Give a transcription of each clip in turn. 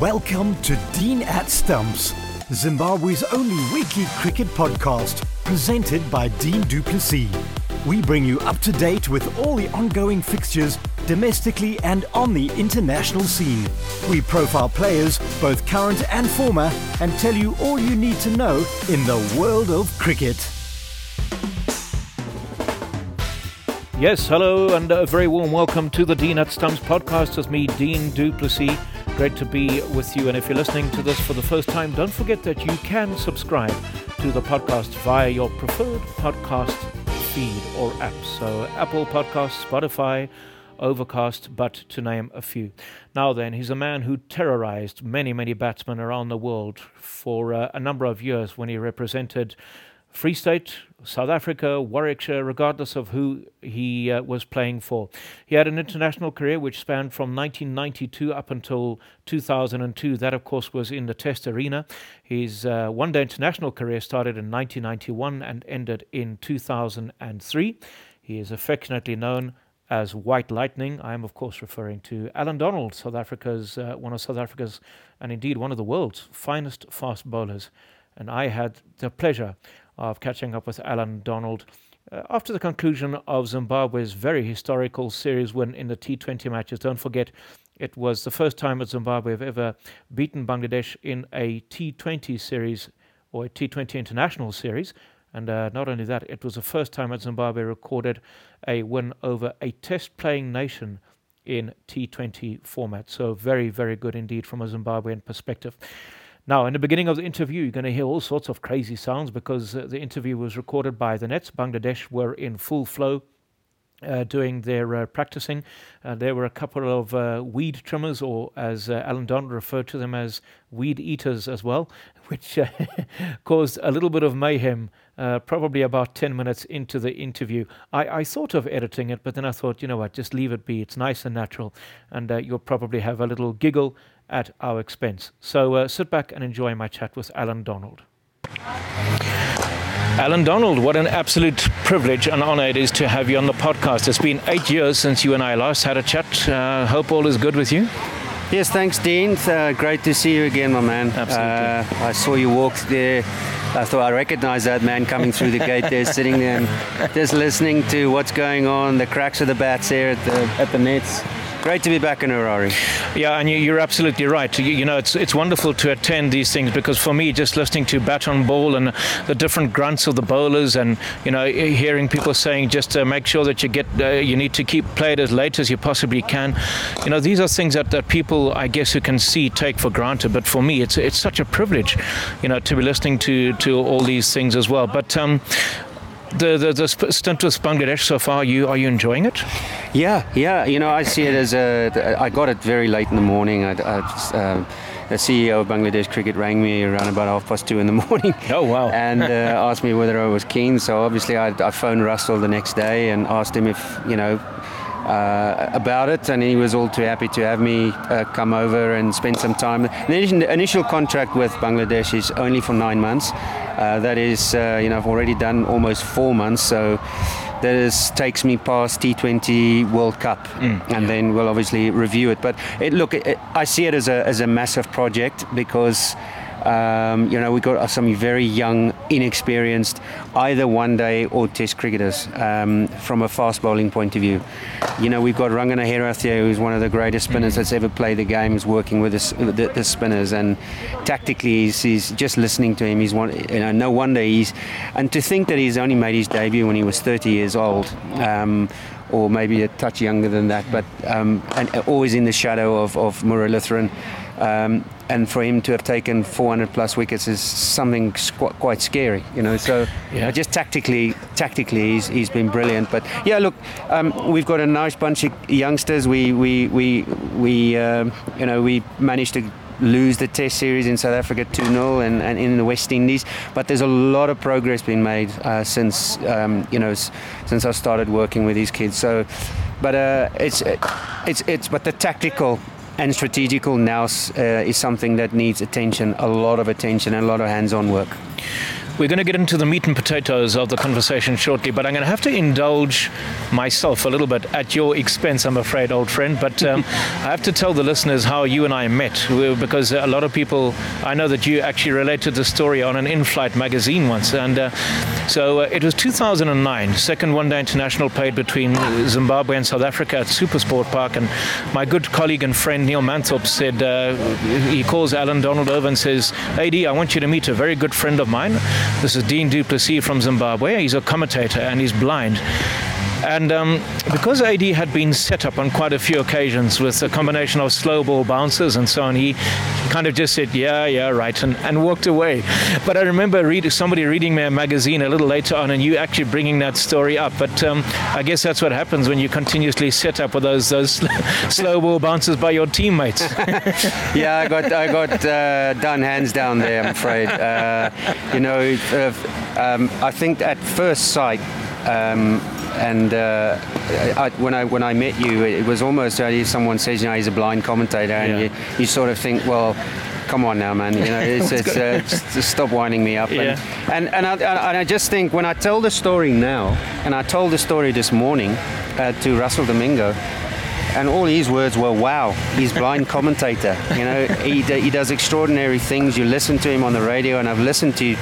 Welcome to Dean at Stumps, Zimbabwe's only weekly cricket podcast, presented by Dean du Plessis. We bring you up to date with all the ongoing fixtures domestically and on the international scene. We profile players, both current and former, and tell you all you need to know in the world of cricket. Yes, hello, and a very warm welcome to the Dean at Stumps podcast. It's me, Dean du Plessis. Great to be with you. And if you're listening to this for the first time, don't forget that you can subscribe to the podcast via your preferred podcast feed or app. So, Apple Podcasts, Spotify, Overcast, but to name a few. Now, then, he's a man who terrorized many, many batsmen around the world for uh, a number of years when he represented Free State, South Africa, Warwickshire, regardless of who he uh, was playing for. He had an international career which spanned from 1992 up until 2002. That, of course, was in the Test arena. His uh, one day international career started in 1991 and ended in 2003. He is affectionately known as White Lightning. I am, of course, referring to Allan Donald, South Africa's uh, one of South Africa's and indeed one of the world's finest fast bowlers. And I had the pleasure of catching up with Allan Donald uh, after the conclusion of Zimbabwe's very historical series win in the T20 matches. Don't forget, it was the first time that Zimbabwe have ever beaten Bangladesh in a T20 series or a T20 international series. And uh, not only that, it was the first time that Zimbabwe recorded a win over a test playing nation in T20 format. So, very, very good indeed from a Zimbabwean perspective. Now, in the beginning of the interview, you're going to hear all sorts of crazy sounds because uh, the interview was recorded by the Nets. Bangladesh were in full flow. Uh, doing their uh, practicing. Uh, there were a couple of uh, weed trimmers, or as uh, Allan Donald referred to them as weed eaters as well, which uh, caused a little bit of mayhem probably about 10 minutes into the interview. I, I, thought of editing it, but then I thought, you know what, just leave it be. It's nice and natural, and you'll probably have a little giggle at our expense. So uh, sit back and enjoy my chat with Allan Donald. Allan Donald, what an absolute privilege and honor it is to have you on the podcast. It's been eight years since you and I last had a chat. Uh, hope all is good with you. Yes, thanks, Dean. Uh, great to see you again, my man. Absolutely. Uh, I saw you walk there. I thought I recognized that man coming through the gate there, sitting there and just listening to what's going on, the cracks of the bats here at the, at the nets. Great to be back in Harare. Yeah, and you, are absolutely right. You, you, know, it's it's wonderful to attend these things because for me, just listening to bat on ball and the different grunts of the bowlers, and you know, hearing people saying just uh, make sure that you get, uh, you need to keep play it as late as you possibly can. You know, these are things that, that people, I guess, who can see take for granted. But for me, it's it's such a privilege, you know, to be listening to to all these things as well. But um, the, the, the stint with Bangladesh so far, you are you enjoying it? Yeah, yeah. You know, I see it as a. I got it very late in the morning. I, I uh, the CEO of Bangladesh Cricket rang me around about half past two in the morning. Oh wow! and uh, asked me whether I was keen. So obviously, I, I phoned Russell the next day and asked him if you know uh, about it, and he was all too happy to have me uh, come over and spend some time. The initial contract with Bangladesh is only for nine months. Uh, that is, uh, you know, I've already done almost four months, so that is, takes me past T20 World Cup, mm, and then we'll obviously review it. But it, look, it, I see it as a as a massive project because. Um, you know, we got some very young, inexperienced, either one day or test cricketers um, from a fast bowling point of view. You know, we've got Rangana Herathia, who's one of the greatest spinners that's ever played the game, is working with the, the, spinners, and tactically, he's, he's, just listening to him. He's one, you know, no wonder he's, and to think that he's only made his debut when he was 30 years old. Um, or maybe a touch younger than that, but um, and always in the shadow of, of Muralitharan. Um, and for him to have taken 400 plus wickets is something quite scary, you know. So yeah. just tactically, tactically, he's, he's been brilliant. But yeah, look, um, we've got a nice bunch of youngsters. We we we we um, you know we managed to lose the test series in South Africa 2-0 and, and in the West Indies but there's a lot of progress being made uh, since um, you know since I started working with these kids so but uh, it's it's it's but the tactical and strategical now uh, is something that needs attention, a lot of attention, and a lot of hands-on work. We're going to get into the meat and potatoes of the conversation shortly, but I'm going to have to indulge myself a little bit at your expense, I'm afraid, old friend. But um, I have to tell the listeners how you and I met because a lot of people, I know that you actually related the story on an in flight magazine once. And uh, so uh, it was 2009, second one day international played between Zimbabwe and South Africa at Supersport Park. And my good colleague and friend Neil Manthorpe said, uh, he calls Allan Donald over and says, AD, I want you to meet a very good friend of mine. This is Dean du Plessis from Zimbabwe. He's a commentator and he's blind. And um, because AD had been set up on quite a few occasions with a combination of slow ball bouncers and so on, he kind of just said, yeah, yeah, right, and, and walked away. But I remember read, somebody reading me a magazine a little later on and you actually bringing that story up. But um, I guess that's what happens when you continuously set up with those, those slow ball bouncers by your teammates. yeah, I got, I got uh, done hands down there, I'm afraid. Uh, you know, uh, um, I think at first sight, um, and uh, I, when I when I met you, it was almost uh, someone says, you know, he's a blind commentator, and yeah. you, you sort of think, well, come on now, man. You know, it's, it's uh, just stop winding me up. Yeah. And and, and I, and I just think when I tell the story now, and I told the story this morning uh, to Russell Domingo, and all his words were, "Wow, he's blind commentator. You know, he he does extraordinary things. You listen to him on the radio, and I've listened to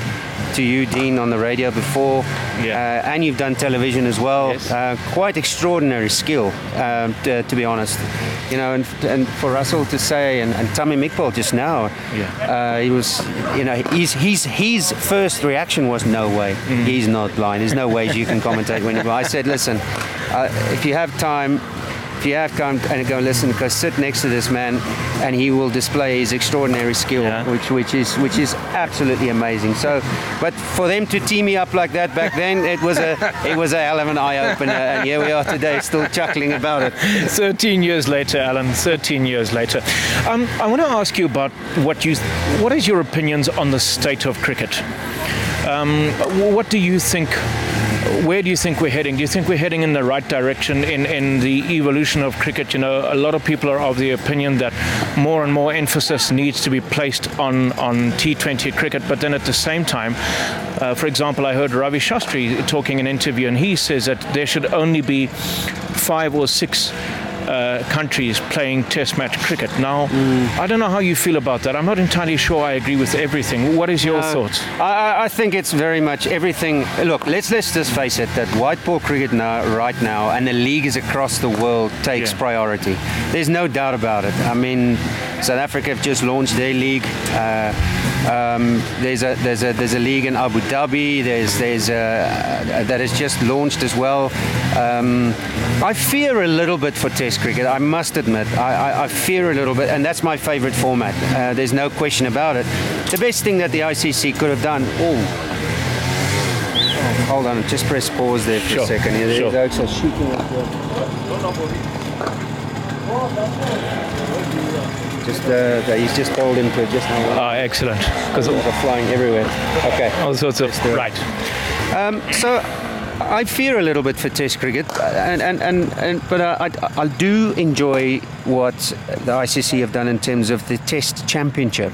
to you, Dean, on the radio before, yeah. uh, and you've done television as well. Yes. Uh, quite extraordinary skill, um, to, to, be honest. You know, and, and for Russell to say, and, and Tamim Iqbal just now, yeah. uh, he was, you know, his, his, his first reaction was, no way, mm. he's not blind. There's no ways you can commentate when you're I said, listen, uh, if you have time, if you have come and go listen, go sit next to this man, and he will display his extraordinary skill, yeah. which which is which is absolutely amazing. So, but for them to team me up like that back then, it was a it was a hell of an eye opener, and here we are today, still chuckling about it. 13 years later, Allan. 13 years later. Um, I want to ask you about what you what is your opinions on the state of cricket. Um, what do you think where do you think we're heading? Do you think we're heading in the right direction in, in the evolution of cricket? You know, a lot of people are of the opinion that more and more emphasis needs to be placed on, on T20 cricket, but then at the same time, uh, for example, I heard Ravi Shastri talking in an interview, and he says that there should only be five or six uh, countries playing Test match cricket. Now, mm. I don't know how you feel about that. I'm not entirely sure I agree with everything. What is your thoughts? I, I, think it's very much everything. Look, let's let's just face it that white ball cricket now, right now, and the leagues across the world takes yeah. priority. There's no doubt about it. I mean, South Africa have just launched their league. Uh, um, there's a there's a there's a league in Abu Dhabi. There's there's a, uh, that has just launched as well. Um, I fear a little bit for Test cricket. I must admit, I, I, I fear a little bit, and that's my favourite format. Uh, there's no question about it. The best thing that the ICC could have done. Oh, hold on, just press pause there for sure. a second. Yeah, sure. Shooting up Just uh, he's just called him to just now. Ah, excellent. Because they're flying everywhere. Okay. All sorts of stuff. right. Um, so I fear a little bit for Test cricket, and, and, and, and but I, I, I, do enjoy what the ICC have done in terms of the Test Championship.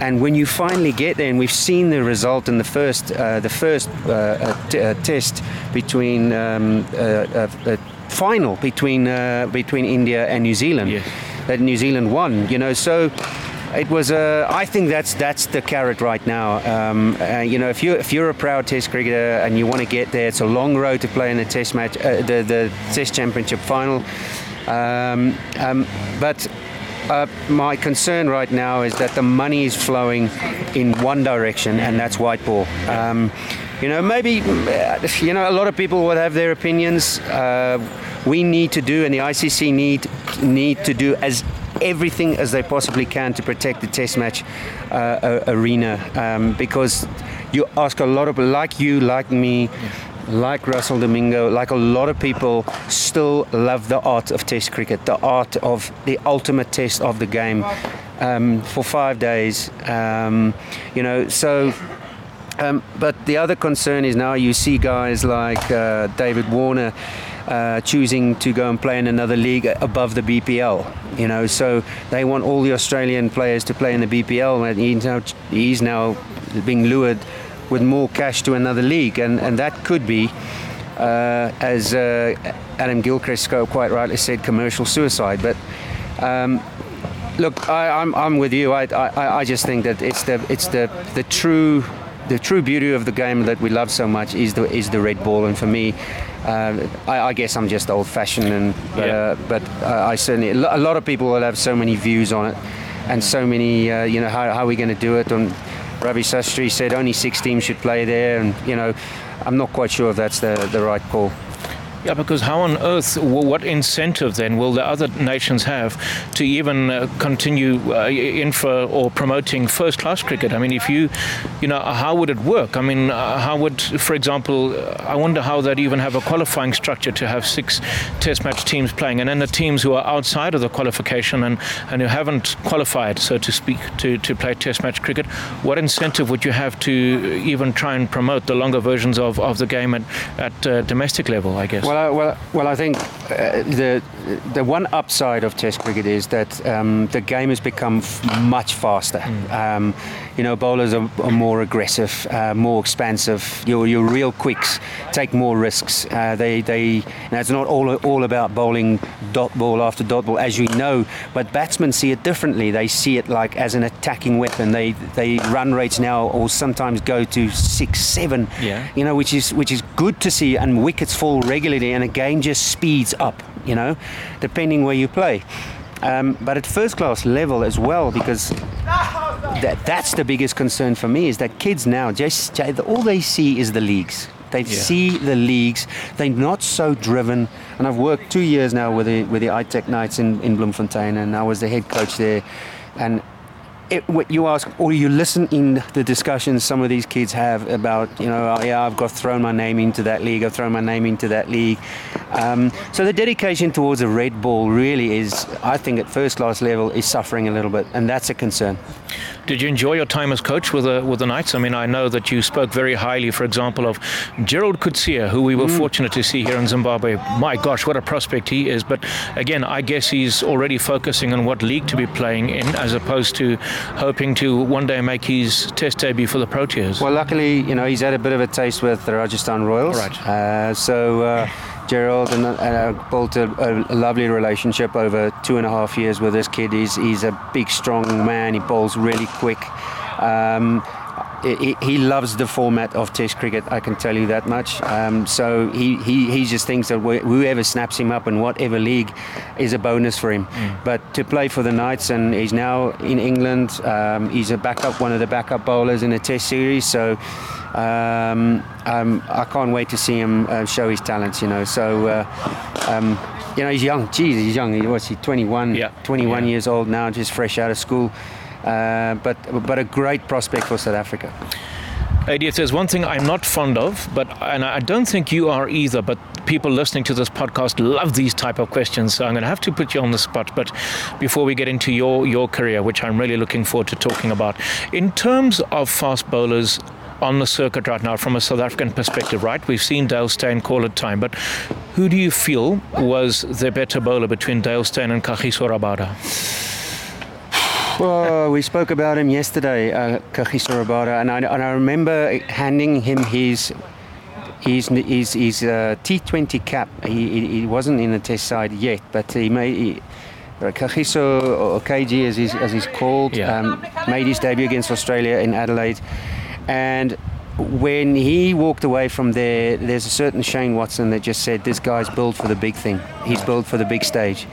And when you finally get there, and we've seen the result in the first, uh, the first uh, uh, t- uh, test between um, uh, uh, final between between India and New Zealand, yes. that New Zealand won. You know, so it was a. I think that's that's the carrot right now. Um, uh, you know, if you if you're a proud Test cricketer and you want to get there, it's a long road to play in the Test match, uh, the the Test Championship final. Um, um, but uh, my concern right now is that the money is flowing in one direction, and that's white ball. Um, you know, maybe uh, you know a lot of people will have their opinions. Uh, we need to do, and the ICC need need to do as everything as they possibly can to protect the test match uh, arena um, because you ask a lot of like you like me like Russell Domingo, like a lot of people, still love the art of Test cricket, the art of the ultimate test of the game um, for five days. Um, you know, so. Um, but the other concern is now you see guys like uh, David Warner uh, choosing to go and play in another league above the BBL. You know, so they want all the Australian players to play in the BBL, and he's now, he's now being lured with more cash to another league, and, and that could be. Uh, as uh, Adam Gilchrist quite rightly said, commercial suicide. But um, look, I, am I'm, I'm with you. I, I, I just think that it's the it's the the true the true beauty of the game that we love so much is the is the red ball, and for me, uh, I, I, guess I'm just old-fashioned, and but, yeah. uh, but uh, I certainly a lot of people will have so many views on it, and so many uh, you know how, how are we going to do it? And Ravi Shastri said only six teams should play there, and you know I'm not quite sure if that's the the right call. Yeah, because how on earth, what incentive then will the other nations have to even uh, continue uh, infra or promoting first class cricket? I mean, if you, you know, how would it work? I mean, uh, how would, for example, I wonder how they'd even have a qualifying structure to have six test match teams playing, and then the teams who are outside of the qualification and, and who haven't qualified, so to speak, to, to play test match cricket, what incentive would you have to even try and promote the longer versions of, of the game at, at uh, domestic level, I guess? Well, I, well, well, I think uh, the the one upside of Test cricket is that um, the game has become f- much faster. Mm. Um, you know, bowlers are, are more aggressive, uh, more expansive. Your, your real quicks take more risks. Uh, they they now it's not all all about bowling dot ball after dot ball, as you know, but batsmen see it differently. They see it like as an attacking weapon. They they run rates now or sometimes go to six, seven. Yeah. You know, which is which is good to see, and wickets fall regularly, and the game just speeds up. You know, depending where you play. Um, but at first class level as well, because that, that's the biggest concern for me is that kids now just all they see is the leagues. They yeah. see the leagues. They're not so driven. And I've worked two years now with the with the iTech Knights in, in Bloemfontein, and I was the head coach there. And it, what you ask or you listen in the discussions some of these kids have about you know oh, yeah I've got thrown my name into that league I've thrown my name into that league. Um, so the dedication towards a red ball really is I think at first class level is suffering a little bit and that's a concern. Did you enjoy your time as coach with the with the Knights? I mean I know that you spoke very highly for example of Gerald Coetzee who we were mm. fortunate to see here in Zimbabwe. My gosh what a prospect he is. But again I guess he's already focusing on what league to be playing in as opposed to hoping to one day make his test debut for the Proteas. Well, luckily, you know, he's had a bit of a taste with the Rajasthan Royals. Right. Uh, so. Uh, Gerald and, uh, built a, a, lovely relationship over two and a half years with this kid. He's, he's a big, strong man. He bowls really quick. Um, he, he, loves the format of Test cricket. I can tell you that much. Um, so he, he, he just thinks that whoever snaps him up in whatever league is a bonus for him. Mm. But to play for the Knights, and he's now in England. Um, he's a backup, one of the backup bowlers in the Test series. So. Um, um I can't wait to see him uh, show his talents, you know. So, uh, um, you know, he's young. Geez, he's young. He was he 21, yeah. 21 yeah. years old now, just fresh out of school. Uh, but but a great prospect for South Africa. Eddie, there's one thing I'm not fond of, but and I don't think you are either. But people listening to this podcast love these type of questions, so I'm going to have to put you on the spot. But before we get into your your career, which I'm really looking forward to talking about, in terms of fast bowlers on the circuit right now from a South African perspective, right? We've seen Dale Steyn call it time, but who do you feel was the better bowler between Dale Steyn and Kagiso Rabada? Well, we spoke about him yesterday, uh, Kagiso Rabada, and I, and I remember handing him his his his, his uh, T20 cap. He, he wasn't in the Test side yet, but he made. He, Kagiso or KG as he's, as he's called yeah. um, made his debut against Australia in Adelaide and when he walked away from there, there's a certain Shane Watson that just said, This guy's built for the big thing. He's built for the big stage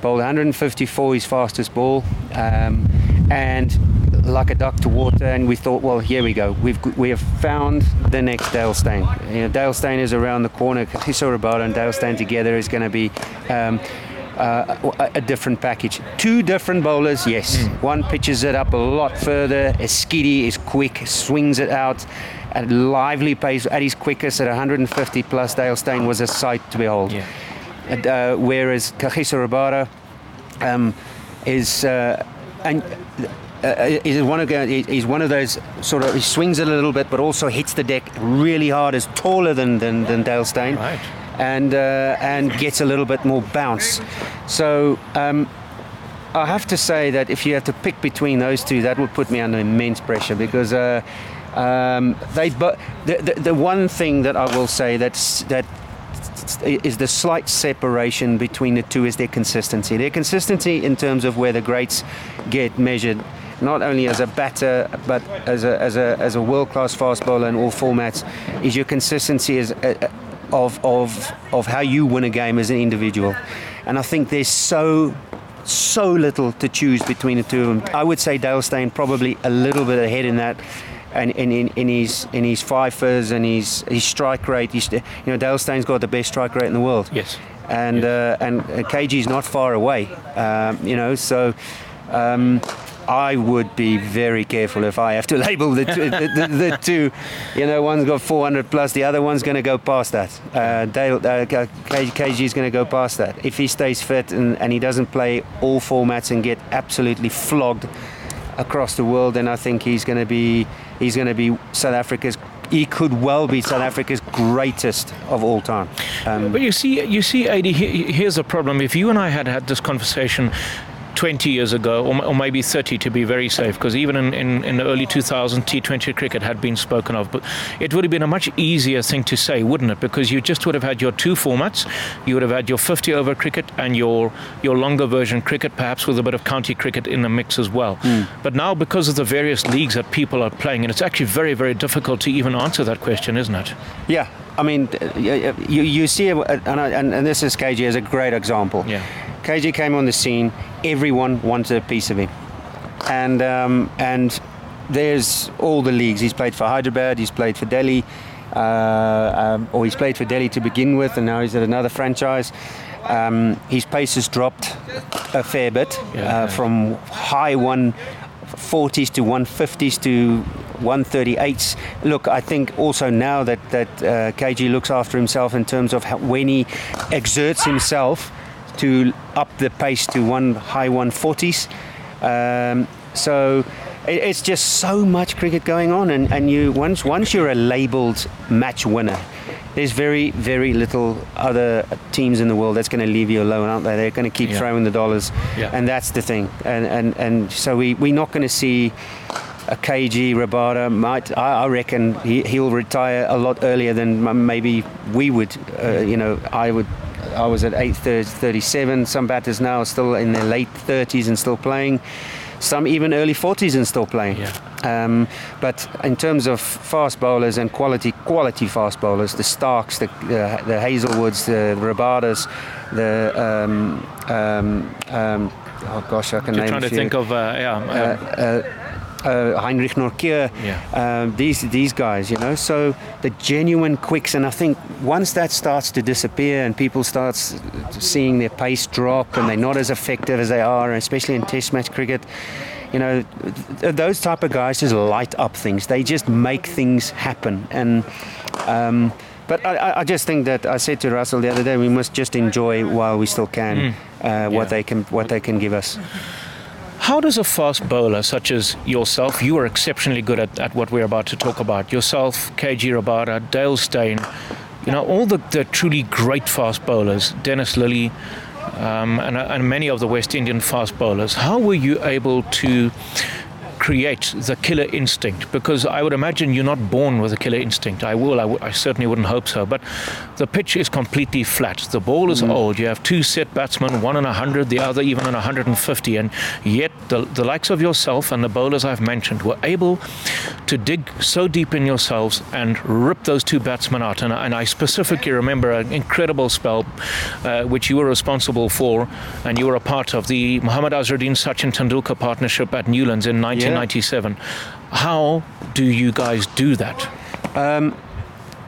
bowled 154 his fastest ball um, and like a duck to water and we thought well here we go we've we have found the next Dale Steyn you know, Dale Steyn is around the corner Kagiso Rabada and Dale Steyn together is going to be um, uh, a, different package. Two different bowlers, yes. Mm. One pitches it up a lot further, is skiddy, is quick, swings it out at lively pace, at his quickest at 150 plus. Dale Steyn was a sight to behold. Yeah uh, whereas Kagiso Rabada um, is uh, and. Uh, he's one of he's one of those sort of he swings it a little bit, but also hits the deck really hard. Is taller than than, than Dale Steyn, right. and uh, and gets a little bit more bounce. So um, I have to say that if you have to pick between those two, that would put me under immense pressure because uh, Um, they, but the, the, the one thing that I will say that's that is the slight separation between the two is their consistency. Their consistency in terms of where the greats get measured, not only as a batter but as a, as a, as a world-class fast bowler in all formats, is your consistency as, uh, of, of, of how you win a game as an individual. And I think there's so so little to choose between the two of them. I would say Dale Steyn probably a little bit ahead in that and in, in, in his in his fifers and his his strike rate. He's, you know, Dale Steyn's got the best strike rate in the world. Yes. And yes. Uh, and KG's not far away. Um, you know, so. Um, I would be very careful if I have to label the two, the, the, the, two. You know, one's got 400 plus, the other one's going to go past that. Uh, Dale, uh, KG is going to go past that. If he stays fit and, and he doesn't play all formats and get absolutely flogged across the world, then I think he's going to be he's going to be South Africa's he could well be South Africa's greatest of all time. Um, but you see, you see, Adi, here's a problem. If you and I had had this conversation 20 years ago, or, or maybe 30 to be very safe, because even in, in, in, the early 2000s, T20 cricket had been spoken of. But it would have been a much easier thing to say, wouldn't it? Because you just would have had your two formats. You would have had your 50 over cricket and your, your longer version cricket, perhaps with a bit of county cricket in the mix as well. Mm. But now, because of the various leagues that people are playing, and it's actually very, very difficult to even answer that question, isn't it? Yeah. I mean, you, you see, and, and, and this is KG as a great example. Yeah. KG came on the scene, everyone wanted a piece of him. And, um, and there's all the leagues. He's played for Hyderabad, he's played for Delhi, uh, um, or he's played for Delhi to begin with, and now he's at another franchise. Um, his pace has dropped a fair bit yeah, uh, from high 140s to 150s to 138s. Look, I think also now that that uh, KG looks after himself in terms of how, when he exerts himself, to up the pace to one high 140s. Um, so it, it's just so much cricket going on, and, and you once once you're a labelled match winner, there's very very little other teams in the world that's going to leave you alone, aren't they? They're going to keep yeah. throwing the dollars, yeah. and that's the thing. And and and so we we're not going to see a KG Rabada might I, I reckon he, he'll retire a lot earlier than maybe we would uh, you know I would I was at 8:37. Some batters now are still in their late 30s and still playing. Some even early 40s and still playing. Yeah. Um, but in terms of fast bowlers and quality quality fast bowlers, the Starks, the, the, the Hazlewoods, the Rabadas, the um, um, um, oh gosh, I can You're name. Trying to few. think of uh, yeah. Um, uh, uh, uh, Anrich Nortje, yeah. um, these these guys, you know. So the genuine quicks, and I think once that starts to disappear and people start seeing their pace drop and they're not as effective as they are, especially in Test match cricket. You know, th- those type of guys just light up things. They just make things happen, and um, but I, I, just think that I said to Russell the other day, we must just enjoy while we still can mm. uh, what yeah. they can what they can give us. How does a fast bowler such as yourself, you are exceptionally good at, at what we're about to talk about, yourself, KG Rabada, Dale Steyn, you know, all the, the truly great fast bowlers, Dennis Lillee, um, and, and many of the West Indian fast bowlers, how were you able to create the killer instinct because I would imagine you're not born with a killer instinct. I will, I, w- I certainly wouldn't hope so. But the pitch is completely flat. The ball is mm. old. You have two set batsmen, one in 100, the other even in 150. And yet, the, the likes of yourself and the bowlers I've mentioned were able to dig so deep in yourselves and rip those two batsmen out. And, and I specifically remember an incredible spell uh, which you were responsible for and you were a part of the Muhammad Azharuddin Sachin Tendulkar partnership at Newlands in 19. Yeah. 1997. How do you guys do that? Um,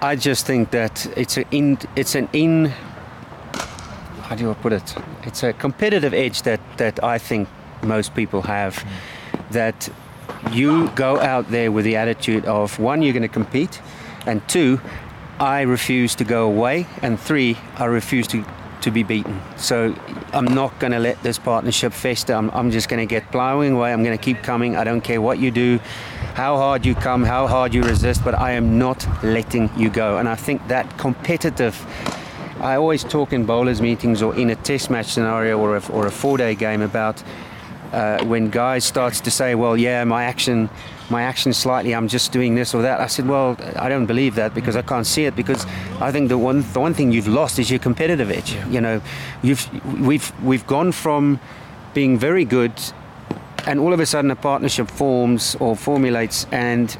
I just think that it's an in, it's an in how do I put it? It's a competitive edge that that I think most people have. Mm. That you go out there with the attitude of one, you're going to compete, and two, I refuse to go away, and three, I refuse to to be beaten. So I'm not going to let this partnership fester. I'm, I'm just going to get plowing away. I'm going to keep coming. I don't care what you do, how hard you come, how hard you resist, but I am not letting you go. And I think that competitive. I always talk in bowlers meetings or in a test match scenario or a, or a four day game about uh, when guys starts to say, well, yeah, my action, my action slightly, I'm just doing this or that. I said, well, I don't believe that because I can't see it because I think the one, the one thing you've lost is your competitive edge. Yeah. You know, you've, we've, we've gone from being very good and all of a sudden a partnership forms or formulates and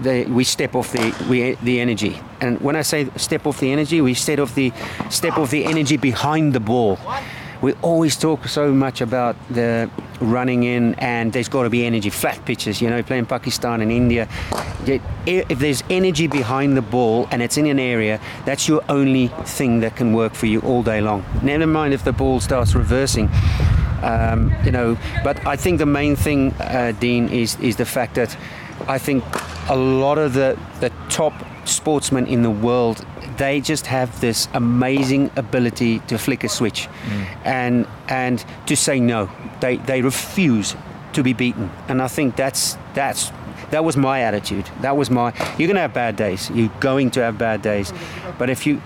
they, we step off the we, the energy. And when I say step off the energy, we step off the step off the energy behind the ball. We always talk so much about the running in, and there's got to be energy. Flat pitches, you know, playing Pakistan and India. If there's energy behind the ball and it's in an area, that's your only thing that can work for you all day long. Never mind if the ball starts reversing. Um, you know, but I think the main thing, uh, Dean, is is the fact that I think a lot of the the top sportsmen in the world they just have this amazing ability to flick a switch. Mm. and and to say no they they refuse to be beaten. And i think that's that's that was my attitude. That was my you're going to have bad days. You're going to have bad days. But if you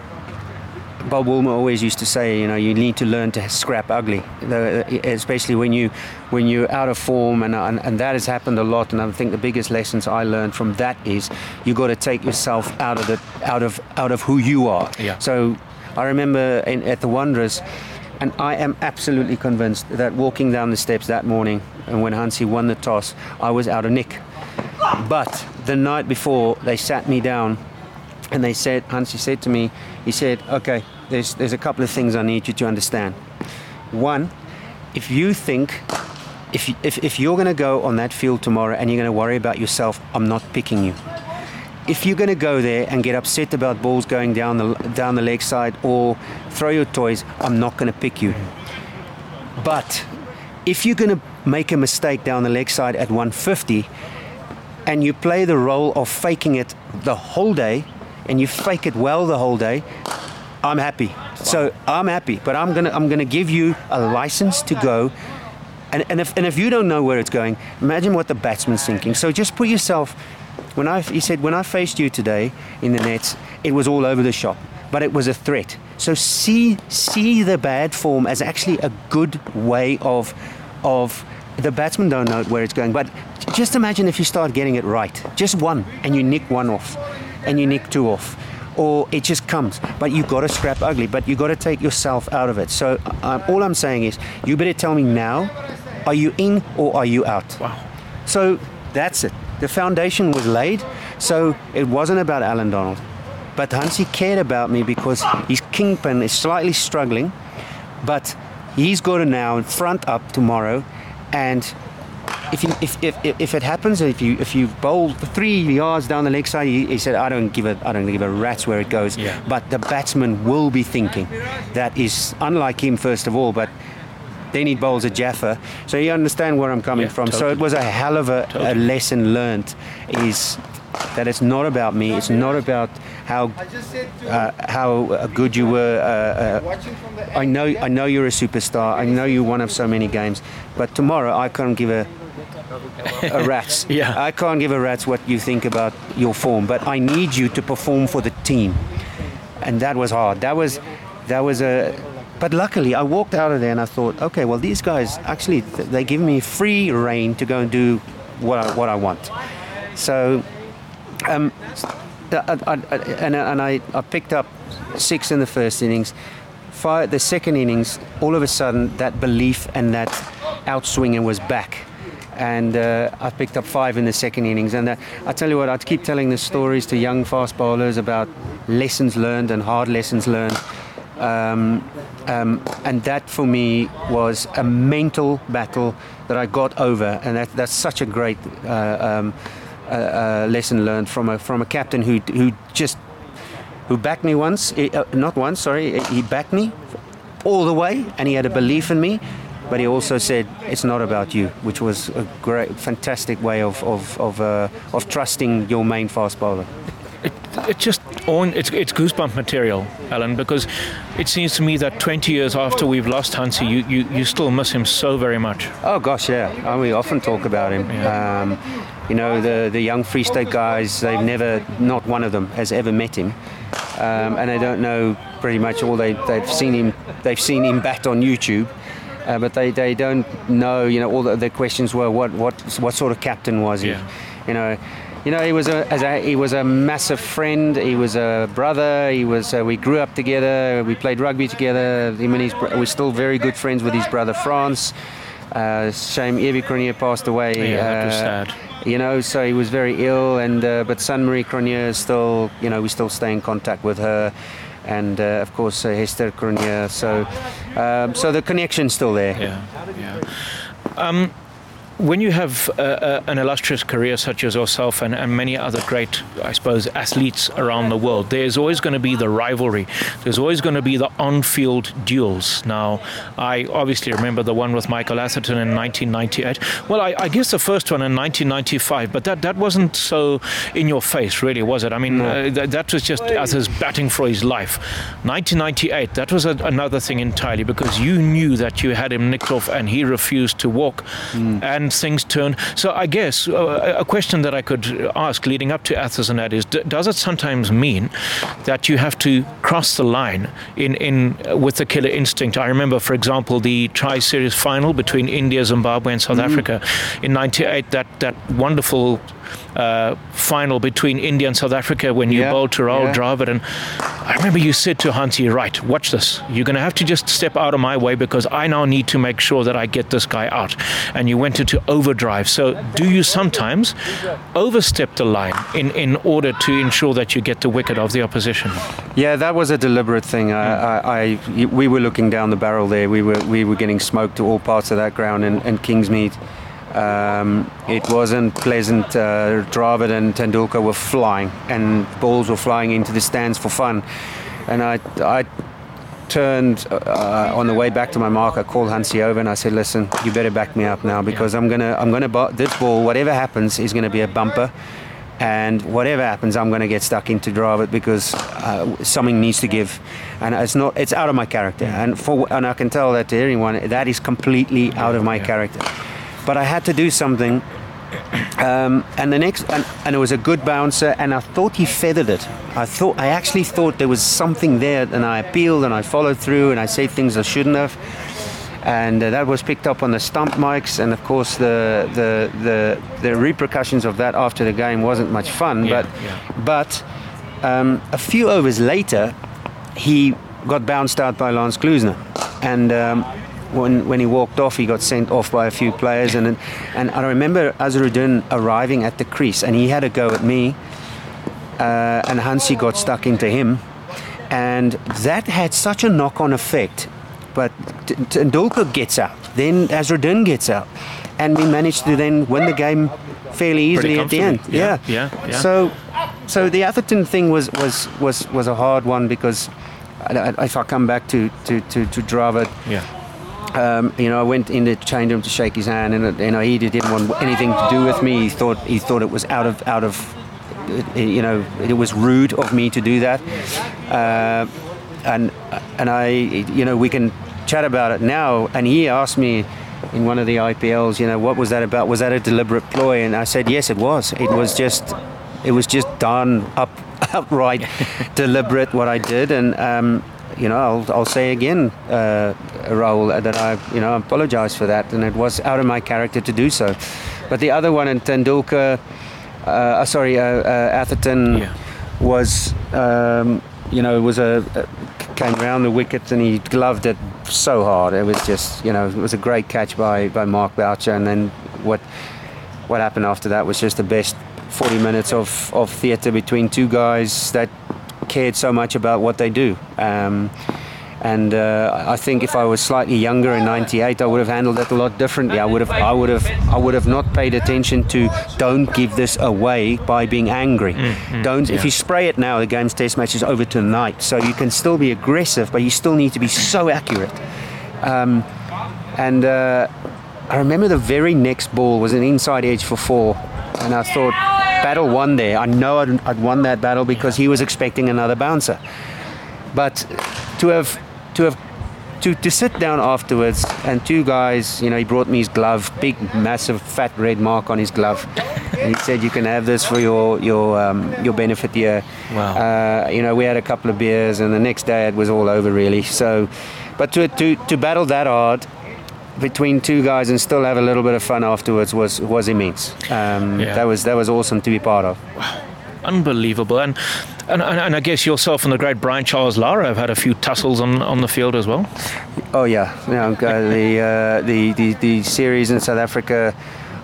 Bob Woolmer always used to say, you know, you need to learn to scrap ugly, uh, especially when you when you're out of form, and, and, and that has happened a lot. And I think the biggest lessons I learned from that is you got to take yourself out of the out of out of who you are. Yeah. So I remember in, at the Wanderers, and I am absolutely convinced that walking down the steps that morning, and when Hansie won the toss, I was out of nick. But the night before, they sat me down and they said, Hansie said to me, he said, okay, there's, there's a couple of things I need you to understand. One, if you think, if, if, if you're going to go on that field tomorrow and you're going to worry about yourself, I'm not picking you. If you're going to go there and get upset about balls going down the, down the leg side or throw your toys, I'm not going to pick you. But if you're going to make a mistake down the leg side at 150 and you play the role of faking it the whole day and you fake it well the whole day, I'm happy. So I'm happy, but I'm gonna I'm gonna give you a license to go. And, and if and if you don't know where it's going, imagine what the batsman's thinking. So just put yourself. When I he said when I faced you today in the nets, it was all over the shop, but it was a threat. So see see the bad form as actually a good way of of the batsmen don't know where it's going. But just imagine if you start getting it right, just one, and you nick one off and you nick two off or it just comes. But you've got to scrap ugly. But you've got to take yourself out of it. So uh, all I'm saying is, you better tell me now: are you in or are you out? Wow. So that's it. The foundation was laid. So it wasn't about Allan Donald, but Hansie cared about me because his kingpin is slightly struggling, but he's got to now and front up tomorrow, and if, you, if, if, if it happens, if you if you bowl three yards down the leg side, he, he, said, I don't give a I don't give a rat's where it goes. Yeah. But the batsman will be thinking that is unlike him first of all, but then he bowls a Jaffa. So you understand where I'm coming yeah, from. Totally. So it was a hell of a, totally. a lesson learned. Is that it's not about me. It's not about how uh, how good you were. Uh, uh, I know I know you're a superstar. I know you're one of so many games. But tomorrow I can't give a a rat's. yeah. I can't give a rat's what you think about your form, but I need you to perform for the team. And that was hard. That was that was a but luckily I walked out of there and I thought, okay, well these guys actually they give me free reign to go and do what I, what I want. So um, I, I, uh, uh, uh, and, and I, I picked up six in the first innings. Five, the second innings, all of a sudden, that belief and that outswinging was back and uh, I picked up five in the second innings. And uh, I tell you what, I'd keep telling the stories to young fast bowlers about lessons learned and hard lessons learned. Um, um, and that for me was a mental battle that I got over, and that, that's such a great uh, um, uh, lesson learned from a from a captain who who just who backed me once, uh, not once, sorry, he backed me all the way, and he had a belief in me, but he also said it's not about you, which was a great, fantastic way of of of, uh, of trusting your main fast bowler. It, it just on it's, it's goosebump material, Allan, because it seems to me that 20 years after we've lost Hansie, you, you, you still miss him so very much. Oh gosh, yeah. I we often talk about him. Yeah. Um, you know, the the young Free State guys, they've never, not one of them has ever met him, um, and they don't know pretty much all they they've seen him. They've seen him bat on YouTube uh, but they, they don't know. You know, all the, the questions were what what what sort of captain was he? Yeah. You know. You know, he was a, as a he was a massive friend. He was a brother. He was. Uh, we grew up together. We played rugby together. Him and his, we're still very good friends with his brother Frans. Uh, shame Ewie Cronje passed away. Yeah, that was uh, sad. You know, so he was very ill, and uh, but San-Marie Cronje is still, you know, we still stay in contact with her, and uh, of course uh, Hester Cronje. So, um, so the connection's still there. Yeah, yeah. Um, when you have uh, uh, an illustrious career such as yourself and, and many other great, I suppose, athletes around the world, there's always going to be the rivalry. There's always going to be the on-field duels. Now, I obviously remember the one with Michael Atherton in 1998. Well, I, I guess the first one in 1995, but that, that wasn't so in your face, really, was it? I mean, uh, th- that was just Athers batting for his life. 1998, that was a, another thing entirely because you knew that you had him nicked off and he refused to walk. And things turn. So I guess uh, a question that I could ask leading up to Athens and that is, d- does it sometimes mean that you have to cross the line in, in uh, with the killer instinct? I remember, for example, the tri-series final between India, Zimbabwe, and South Africa in '98. That that wonderful. Uh, final between India and South Africa when you Yeah, bowled to Rahul yeah. Dravid and I remember you said to Hansie, right, watch this. You're going to have to just step out of my way because I now need to make sure that I get this guy out. And you went into overdrive. So, do you sometimes overstep the line in, in order to ensure that you get the wicket of the opposition? Yeah, that was a deliberate thing. I, I, I, we were looking down the barrel there. We were we were getting smoked to all parts of that ground in, in Kingsmead. Um, it wasn't pleasant. Uh, Dravid and Tendulkar were flying, and balls were flying into the stands for fun. And I, I turned uh, on the way back to my mark. I called Hansie over and I said, "Listen, you better back me up now because I'm gonna, I'm gonna, bu- this ball, whatever happens, is gonna be a bumper." And whatever happens, I'm going to get stuck into drive it because uh, something needs to give, and it's not. It's out of my character, and for and I can tell that to anyone. That is completely out of my character. But I had to do something, um, and the next, and, and it was a good bouncer, and I thought he feathered it. I thought, I actually thought there was something there, and I appealed and I followed through, and I said things I shouldn't have and uh, that was picked up on the stump mics and of course the the the, the repercussions of that after the game wasn't much fun Yeah, but yeah. but um, a few overs later he got bounced out by Lance Klusener and um, when, when he walked off, he got sent off by a few players, and and I remember Azharuddin arriving at the crease, and he had a go at me, uh, and Hansie got stuck into him, and that had such a knock-on effect. But Tendulkar gets out, then Azharuddin gets out, and we managed to then win the game fairly easily at the end. comfortably. Yeah, yeah, yeah. So, so the Atherton thing was was was was a hard one because. If I come back to to to, to Dravid, Yeah. Um, you know, I went in the change room to shake his hand, and you know, he didn't want anything to do with me. He thought he thought it was out of out of, you know, it was rude of me to do that. Uh, and and I, you know, we can chat about it now. And he asked me in one of the IPLs, you know, what was that about? Was that a deliberate ploy? And I said, yes, it was. It was just, it was just done up, outright, deliberate what I did. And um, you know, I'll, I'll say again, uh, Rahul, that I, you know, apologize for that, and it was out of my character to do so. But the other one in Tendulkar, uh, uh, sorry, uh, uh, Atherton Yeah. was, um, you know, was a, a came round the wicket and he gloved it so hard. It was just, you know, it was a great catch by, by Mark Boucher, and then what what happened after that was just the best 40 minutes of, of theatre between two guys that cared so much about what they do. Um, and uh, I think if I was slightly younger in '98, I would have handled it a lot differently. I would have, I would have, I would have not paid attention to don't give this away by being angry. don't. If you spray it now, the game's test match is over tonight. So you can still be aggressive, but you still need to be so accurate. Um, and uh, I remember the very next ball was an inside edge for four, and I thought battle won there. I know I'd, I'd won that battle because he was expecting another bouncer. But to have to have to, to sit down afterwards and two guys, you know, he brought me his glove, big, massive, fat red mark on his glove. And he said, "You can have this for your your um, your benefit here." Wow. Uh, you know, we had a couple of beers, and the next day it was all over, really. So, but to to, to battle that hard, between two guys and still have a little bit of fun afterwards was was immense. Um, Yeah. That was that was awesome to be part of. Unbelievable. And, and, and, and I guess yourself and the great Brian Charles Lara have had a few tussles on, on the field as well. Oh yeah, yeah the, uh, the the the series in South Africa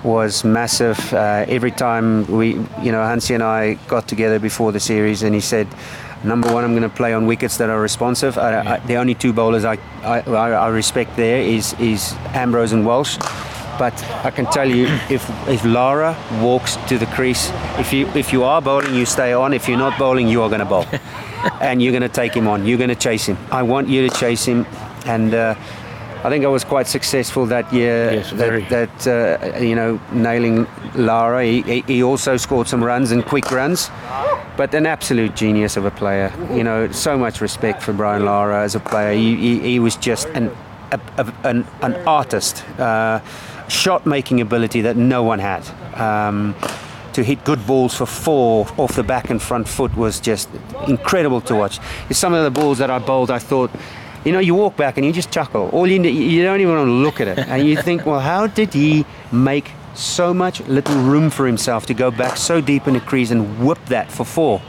was massive. Uh, every time we, you know, Hansi and I got together before the series, and he said, number one, I'm going to play on wickets that are responsive. I, I, the only two bowlers I, I I respect there is is Ambrose and Walsh. But I can tell you, if if Lara walks to the crease, if you if you are bowling, you stay on. If you're not bowling, you are going to bowl, and you're going to take him on. You're going to chase him. I want you to chase him, and. Uh, I think I was quite successful that year. Yes, very. that, that uh, you know, nailing Lara. He, he- he also scored some runs and quick runs, but an absolute genius of a player. You know, so much respect for Brian Lara as a player. He, he, he was just an a, a, an, an artist, uh, shot making ability that no one had. Um, to hit good balls for four off the back and front foot was just incredible to watch. Some of the balls that I bowled, I thought, you know, you walk back and you just chuckle. All you you don't even want to look at it, and you think, well, how did he make so much little room for himself to go back so deep in the crease and whip that for four,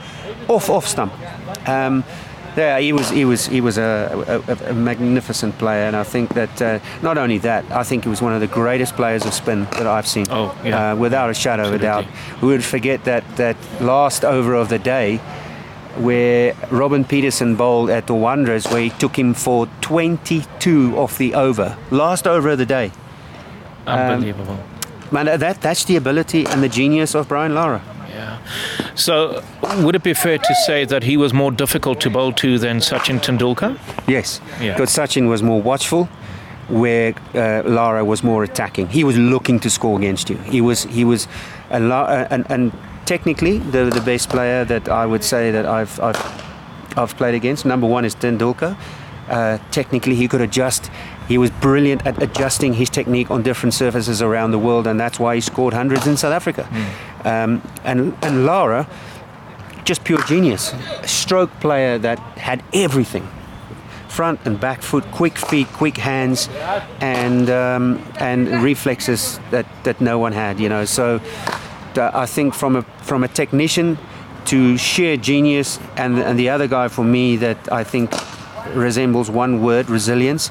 off off stump? Um, yeah, he was he was he was a, a, a magnificent player, and I think that uh, not only that, I think he was one of the greatest players of spin that I've seen. Oh, yeah. uh, without a shadow of a doubt. We would forget that that last over of the day, where Robin Peterson bowled at the Wanderers, where he took him for 22 off the over, last over of the day. Um, Unbelievable. Man, that that's the ability and the genius of Brian Lara. yeah. So, would it be fair to say that he was more difficult to bowl to than Sachin Tendulkar? Yes, Yeah. because Sachin was more watchful, where uh, Lara was more attacking. He was looking to score against you. He was he was, a la- uh, and, and technically the the best player that I would say that I've I've, I've played against. Number one is Tendulkar. Uh, technically, he could adjust. He was brilliant at adjusting his technique on different surfaces around the world, and that's why he scored hundreds in South Africa. Um, and and Lara, just pure genius. A stroke player that had everything front and back foot, quick feet, quick hands, and um, and reflexes that, that no one had. You know, so uh, I think from a from a technician to sheer genius, and and the other guy for me that I think resembles one word: resilience.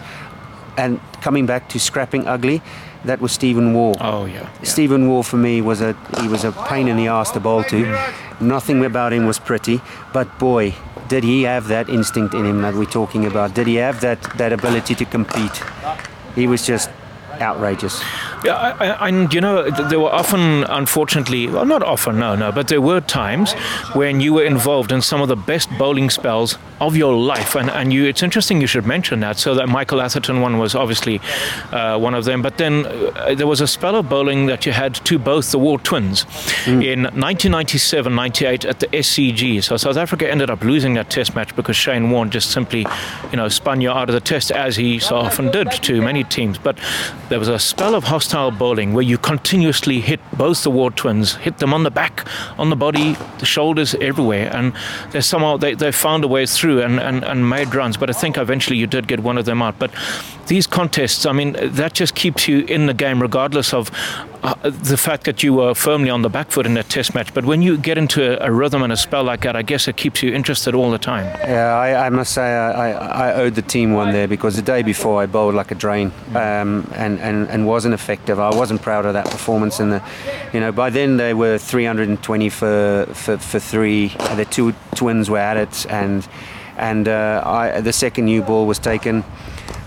And coming back to scrapping ugly, that was Stephen Waugh. Oh, yeah. Stephen Waugh for me was a he was a pain in the ass to bowl to. Nothing about him was pretty, but boy, did he have that instinct in him that we're talking about? Did he have that that ability to compete? He was just outrageous. Yeah, I, I, and you know, th- there were often, unfortunately, well, not often, no, no, but there were times when you were involved in some of the best bowling spells of your life, and, and you. It's interesting you should mention that. So that Michael Atherton one was obviously uh, one of them, but then uh, there was a spell of bowling that you had to both the Waugh Twins in 1997-98 at the SCG. So South Africa ended up losing that Test match because Shane Warne just simply, you know, spun you out of the Test as he so often did to many teams. But there was a spell of hostile bowling where you continuously hit both the Waugh twins, hit them on the back, on the body, the shoulders, everywhere. And they somehow they, they found a way through and, and, and made runs. But I think eventually you did get one of them out. But these contests, I mean, that just keeps you in the game regardless of uh, the fact that you were firmly on the back foot in that test match. But when you get into a, a rhythm and a spell like that, I guess it keeps you interested all the time. Yeah, I, I must say I, I, I owed the team one there because the day before I bowled like a drain um, and, and, and wasn't effective. I wasn't proud of that performance. And the, you know, by then they were 320 for for, for three. The two twins were at it, and and uh, I, the second new ball was taken,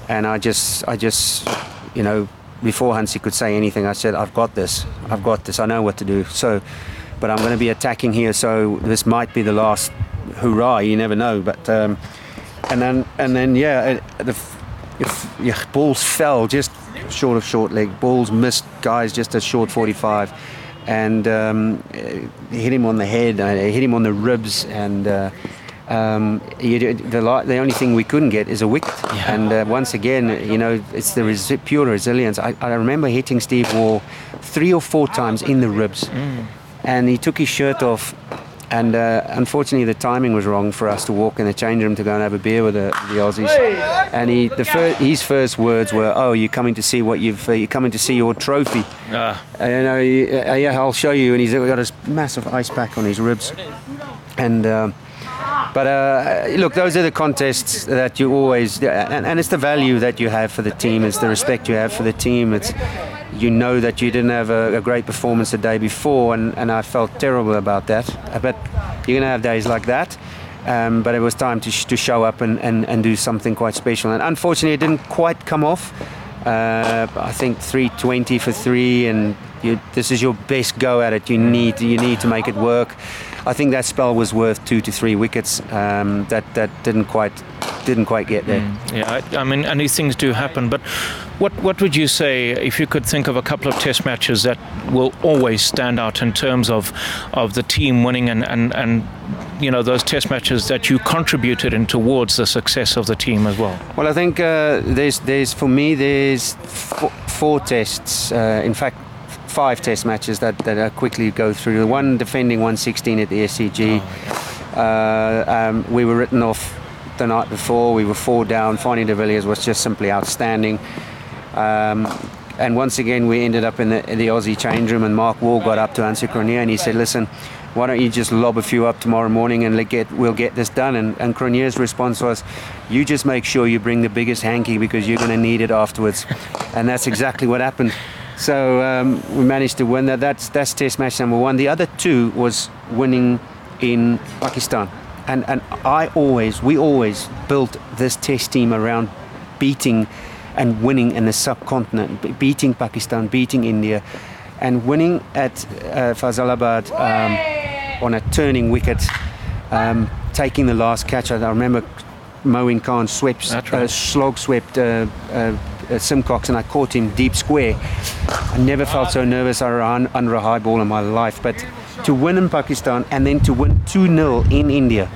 and I just I just you know before Hansie could say anything, I said I've got this. I've got this. I know what to do. So. But I'm going to be attacking here, so this might be the last hurrah. You never know. But um, and then and then yeah, the if, balls fell just short of short leg. Balls missed guys just a short 45, and um, hit him on the head. uh, hit him on the ribs, and uh, um, you, the li- the only thing we couldn't get is a wicket. And uh, once again, you know, it's the resi- pure resilience. I, I remember hitting Steve Waugh three or four times in the ribs, and he took his shirt off and uh, unfortunately, the timing was wrong for us to walk in the change room to go and have a beer with the, the Aussies. And he, the fir- his first words were, "Oh, you're coming to see what you've, uh, you're coming to see your trophy." Ah. And, you know, he, uh, yeah, I'll show you. And he's got this massive ice pack on his ribs, and. Um, but uh, look, those are the contests that you always, and, and it's the value that you have for the team. It's the respect you have for the team. It's you know that you didn't have a, a great performance the day before, and, and I felt terrible about that. But you're going to have days like that. Um, but it was time to, sh- to show up and, and, and do something quite special. And unfortunately, it didn't quite come off. Uh, I think 320 for three, and you, this is your best go at it. You need you need to make it work. I think that spell was worth two to three wickets. Um, that that didn't quite didn't quite get there. Yeah, I, I mean, and these things do happen. But what what would you say if you could think of a couple of Test matches that will always stand out in terms of of the team winning and and and you know those Test matches that you contributed in towards the success of the team as well? Well, I think uh, there's there's for me there's four, four tests. Uh, in fact, five test matches that, that I quickly go through. The one defending 116 at the SCG. uh, um, we were written off the night before. We were four down. Fanie de Villiers was just simply outstanding. Um, and once again, we ended up in the, in the Aussie change room, and Mark Waugh got up to Hansie Cronje and he said, "Listen, why don't you just lob a few up tomorrow morning and let get we'll get this done?" And, and Cronje's response was, "You just make sure you bring the biggest hanky because you're going to need it afterwards." and that's exactly what happened. So um, we managed to win that. That's that's Test match number one. The other two was winning in Pakistan, and and I always we always built this Test team around beating and winning in the subcontinent, beating Pakistan, beating India, and winning at uh, Faisalabad um, on a turning wicket, um, taking the last catch. I remember Moin Khan swept, That's right. uh, slog swept uh, uh, uh, Symcox, and I caught him deep square. I never felt so nervous around, under a high ball in my life. But to win in Pakistan and then to win 2 0 in India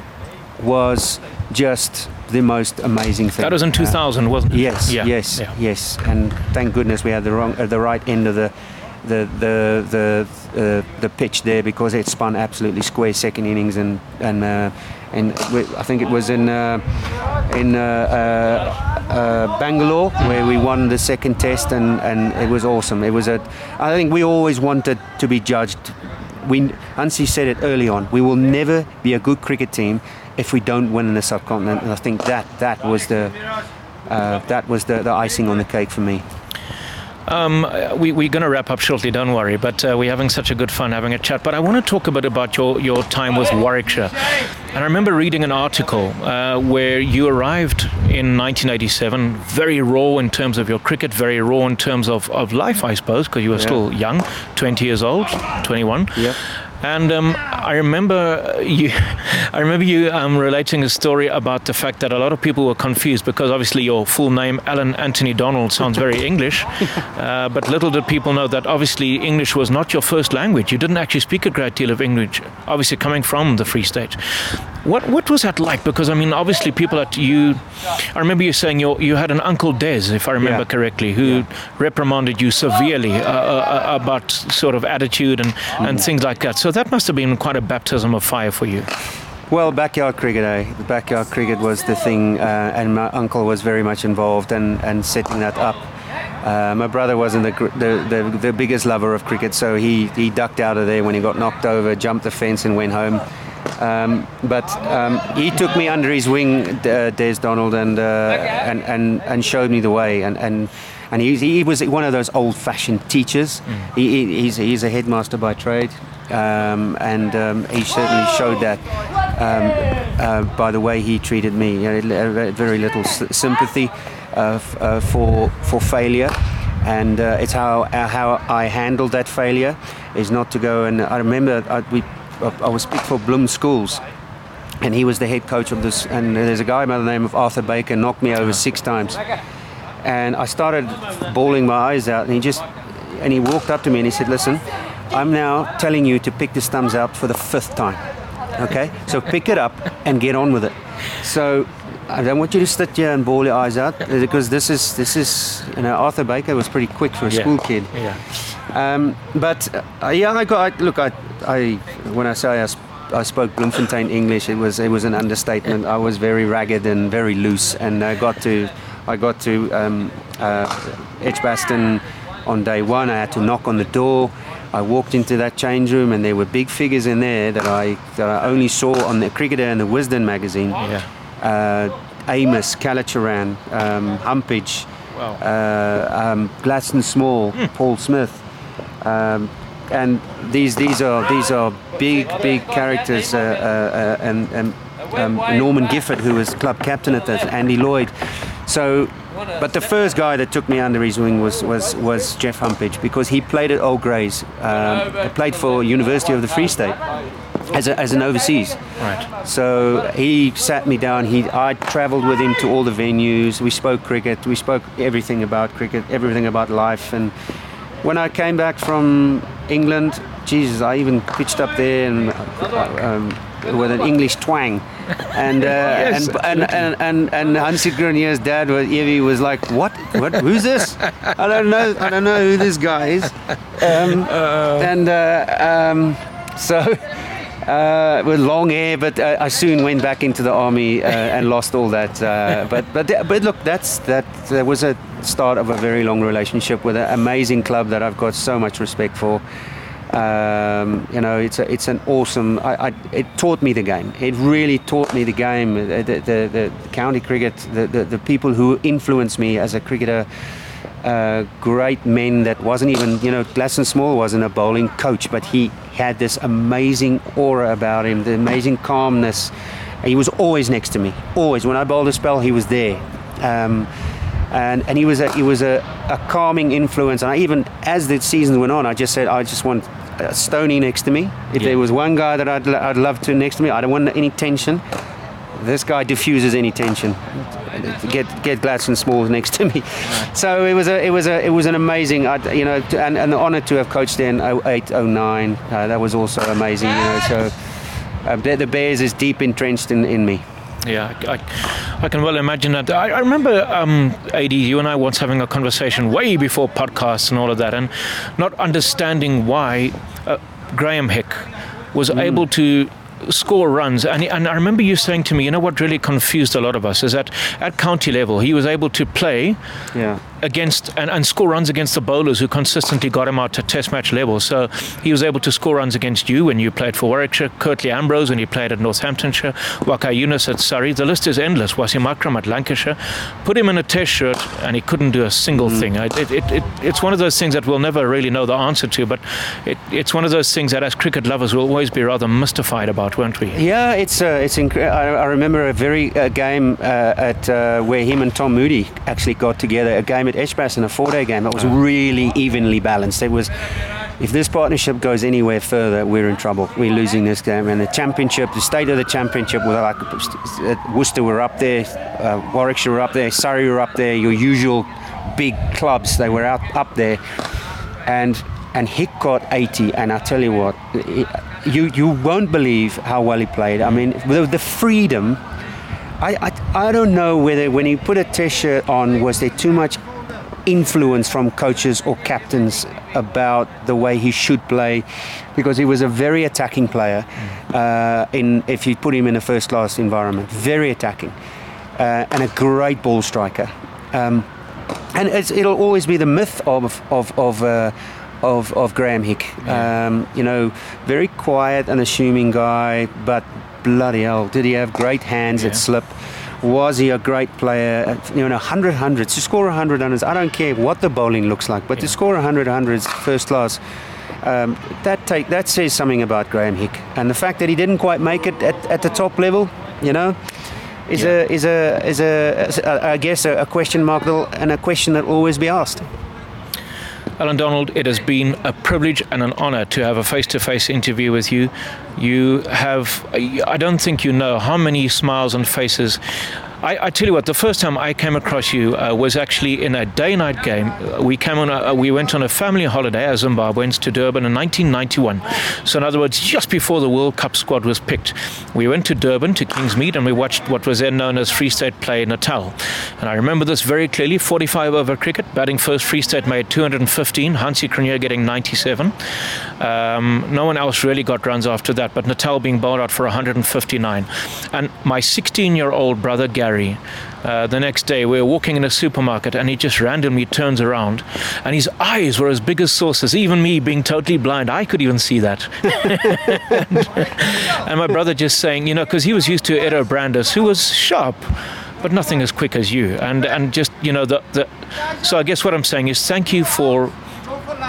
was just the most amazing thing. That was in Uh, 2000, wasn't it? Yes, Yeah, yes, yeah. yes, and thank goodness we had the wrong, uh, the right end of the, the, the, the, uh, the pitch there because it spun absolutely square second innings and and uh, and I think it was in uh, in uh, uh, uh, Bangalore where we won the second test and and it was awesome. It was a, I think we always wanted to be judged. We Hansie said it early on. We will never be a good cricket team if we don't win in the subcontinent, and I think that that was the that was the, the icing on the cake for me. Um, we, we're going to wrap up shortly, don't worry. But uh, we're having such a good fun having a chat. But I want to talk a bit about your, your time with Warwickshire. And I remember reading an article uh, where you arrived in 1987, very raw in terms of your cricket, very raw in terms of, of life, I suppose, because you were still young, 20 years old, 21. Yep. And um, I remember you, I remember you um, relating a story about the fact that a lot of people were confused because obviously your full name, Allan Anthony Donald, sounds very English, uh, but little did people know that obviously English was not your first language. You didn't actually speak a great deal of English, obviously coming from the Free State. What what was that like? Because I mean, obviously people at you, I remember you saying you you had an uncle Des, if I remember Yeah. correctly, who reprimanded you severely uh, uh, about sort of attitude and, and things like that. So that must have been quite a baptism of fire for you. Well, backyard cricket, eh? The backyard cricket was the thing, uh, and my uncle was very much involved and, and setting that up. Uh, my brother wasn't the, the, the, the biggest lover of cricket, so he, he ducked out of there when he got knocked over, jumped the fence, and went home. Um, but um, he took me under his wing, uh, Des Donald, and, uh, and, and, and showed me the way. And, and, and he, he was one of those old fashioned teachers. He, he, he's, he's a headmaster by trade. Um, and um, he certainly showed that um, uh, by the way he treated me. You know, uh, very little s- sympathy uh, f- uh, for for failure, and uh, it's how uh, how I handled that failure is not to go and I remember I, we Uh, I was speak for Bloem Schools. And he was the head coach of this. And there's a guy by the name of Arthur Baker knocked me over six times. And I started bawling my eyes out. And he just, and he walked up to me and he said, "Listen, I'm now telling you to pick the stumps up for the fifth time. Okay, so pick it up and get on with it. So I don't want you to sit here and bawl your eyes out because this is this is you know Arthur Baker was pretty quick for a Yeah. school kid. Yeah. Um, but uh, yeah, I got I, look. I, I when I say I, sp- I spoke Bloemfontein English. It was it was an understatement. I was very ragged and very loose, and I got to I got to um, uh, Edgbaston on day one. I had to knock on the door. I walked into that change room, and there were big figures in there that I that I only saw on the Cricketer and the Wisden magazine. Yeah. Uh, Amiss, Kallicharran, um, Humpage, Wow. uh, um, Gladstone Small, Paul Smith, um, and these these are these are big big characters, uh, uh, uh, and, and um, Norman Gifford, who was club captain at that, Andy Lloyd. So, but the first guy that took me under his wing was was, was Geoff Humpage because he played at Old Greys, um, he played for University of the Free State as, a, as an overseas. Right. So he sat me down. He, I travelled with him to all the venues. We spoke cricket. We spoke everything about cricket, everything about life. And when I came back from England, Jesus, I even pitched up there and uh, um, with an English twang. And, uh, Yes, and, and, and and and Hansie Cronje's dad was Ewie was like, what? What? Who's this? I don't know. I don't know who this guy is. Um, and uh, um, so uh, with long hair, but uh, I soon went back into the army uh, and lost all that. Uh, but but but look, that's that. That was a start of a very long relationship with an amazing club that I've got so much respect for. Um, you know, it's a, it's an awesome. I, I, it taught me the game. It really taught me the game. The, the, the, the county cricket, the, the, the people who influenced me as a cricketer uh, great men that wasn't even, you know, Gladstone Small wasn't a bowling coach, but he had this amazing aura about him, the amazing calmness. He was always next to me, always. When I bowled a spell, he was there. Um, and, and he was a he was a, a calming influence. And I even as the seasons went on, I just said I just want Stony next to me. If Yeah. there was one guy that I'd, I'd love to next to me, I don't want any tension. This guy diffuses any tension. Get get Gladstone Smalls next to me. So it was a it was a it was an amazing I, you know and, and the honour to have coached there in 08, 09. Uh, that was also amazing. You know so. Uh, the, Bears is deep entrenched in, in me. Yeah, I, I, can well imagine that. I, I remember, um, AD, you and I once having a conversation way before podcasts and all of that, and not understanding why uh, Graeme Hick was able to score runs. And, and I remember you saying to me, you know what really confused a lot of us is that at county level, he was able to play Yeah. Against and, and score runs against the bowlers who consistently got him out to test match level. So he was able to score runs against you when you played for Warwickshire, Curtly Ambrose when he played at Northamptonshire, Waqar Younis at Surrey. The list is endless. Wasim Akram at Lancashire. Put him in a test shirt and he couldn't do a single thing. It, it, it, it, it's one of those things that we'll never really know the answer to, but it, it's one of those things that as cricket lovers we'll always be rather mystified about, won't we? Yeah, it's uh, it's. Inc- I, I remember a very uh, game uh, at uh, where him and Tom Moody actually got together. A game at Edgbaston, a four-day game. It was really evenly balanced. It was. If this partnership goes anywhere further, we're in trouble. We're losing this game. And the championship, the state of the championship, were like Worcester were up there, uh, Warwickshire were up there, Surrey were up there. Your usual big clubs, they were out up there, and and Hick got 80. And I tell you what, you you won't believe how well he played. I mean, the, the freedom. I, I I don't know whether when he put a test shirt on, was there too much influence from coaches or captains about the way he should play because he was a very attacking player uh, in if you put him in a first class environment very attacking uh, and a great ball striker. Um, and it's, it'll always be the myth of of of uh, of, of Graeme Hick. Um, you know very quiet and assuming guy but bloody hell did he have great hands Yeah. at slip was he a great player? You know, 100 hundreds, to score 100 hundreds, I don't care what the bowling looks like, but to Yeah. score 100 hundreds first class, um, that take that says something about Graeme Hick. And the fact that he didn't quite make it at, at the top level, you know, is Yeah. a is a is a, a I guess a, a question mark and a question that will always be asked. Allan Donald, it has been a privilege and an honor to have a face to face interview with you. You have, I don't think you know how many smiles and faces I, I, tell you what, the first time I came across you uh, was actually in a day-night game. We came on, a, we went on a family holiday as Zimbabweans to Durban in 1991. So in other words, just before the World Cup squad was picked, we went to Durban to Kingsmead and we watched what was then known as Free State play Natal. And I remember this very clearly: 45 over cricket, batting first. Free State made 215. Hansie Cronje getting 97. Um, no one else really got runs after that, but Natal being bowled out for 159. And my 16-year-old brother Gary uh, the next day, we were walking in a supermarket and he just randomly turns around and his eyes were as big as saucers. Even me, being totally blind, I could even see that. and, my brother just saying, you know, because he was used to Edo Brandes, who was sharp but nothing as quick as you. And and just you know the, the so I guess what I'm saying is thank you for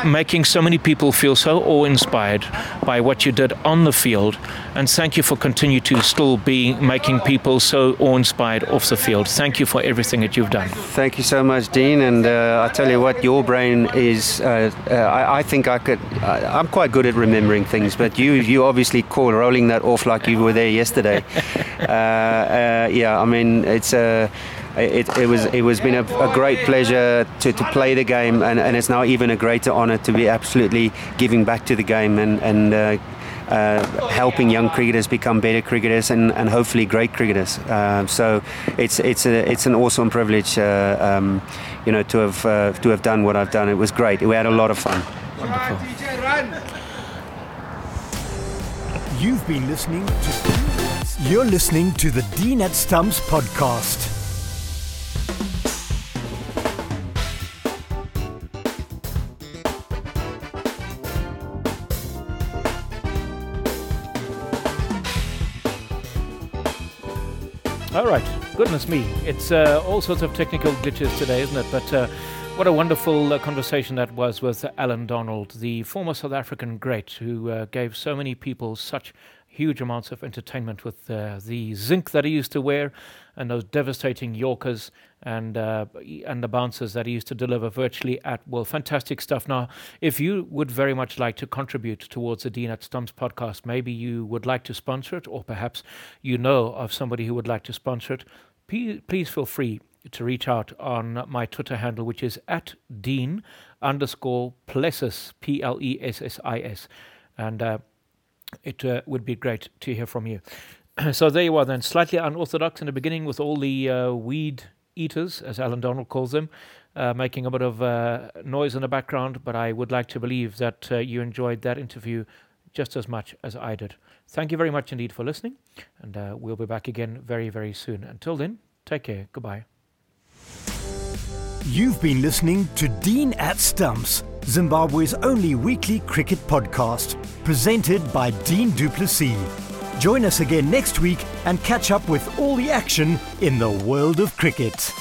making so many people feel so awe-inspired by what you did on the field, and thank you for continue to still be making people so awe-inspired off the field. Thank you for everything that you've done. Thank you so much, Dean. And uh, I tell you what, your brain is. Uh, uh, I, I, think I could. I, am quite good at remembering things, but you you obviously call rolling that off like you were there yesterday. Uh, uh, yeah, I mean it's a it, it, was it was been a, a great pleasure to, to play the game, and, and, it's now even a greater honour to be absolutely giving back to the game and and. Uh, uh, helping young cricketers become better cricketers and, and hopefully great cricketers. Uh, so it's it's a, it's an awesome privilege, uh, um, you know, to have uh, to have done what I've done. It was great. We had a lot of fun. Wonderful. You've been listening to. You're listening to the Dean at Stumps podcast. All right, goodness me. It's uh, all sorts of technical glitches today, isn't it? But uh, what a wonderful uh, conversation that was with Allan Donald, the former South African great who uh, gave so many people such huge amounts of entertainment with uh, the zinc that he used to wear and those devastating Yorkers and uh, and the bouncers that he used to deliver virtually at well, fantastic stuff. Now, if you would very much like to contribute towards the Dean at Stumps podcast, maybe you would like to sponsor it, or perhaps you know of somebody who would like to sponsor it. Please feel free to reach out on my Twitter handle, which is at Dean underscore Plessis, P L E S S I S. And uh, it uh, would be great to hear from you. so there you are then, slightly unorthodox in the beginning with all the uh, weed eaters, as Allan Donald calls them, uh, making a bit of uh, noise in the background, but I would like to believe that uh, you enjoyed that interview just as much as I did. Thank you very much indeed for listening, and uh, we'll be back again very, very soon. Until then, take care. Goodbye. You've been listening to Dean at Stumps, Zimbabwe's only weekly cricket podcast, presented by Dean du Plessis. Join us again next week and catch up with all the action in the world of cricket.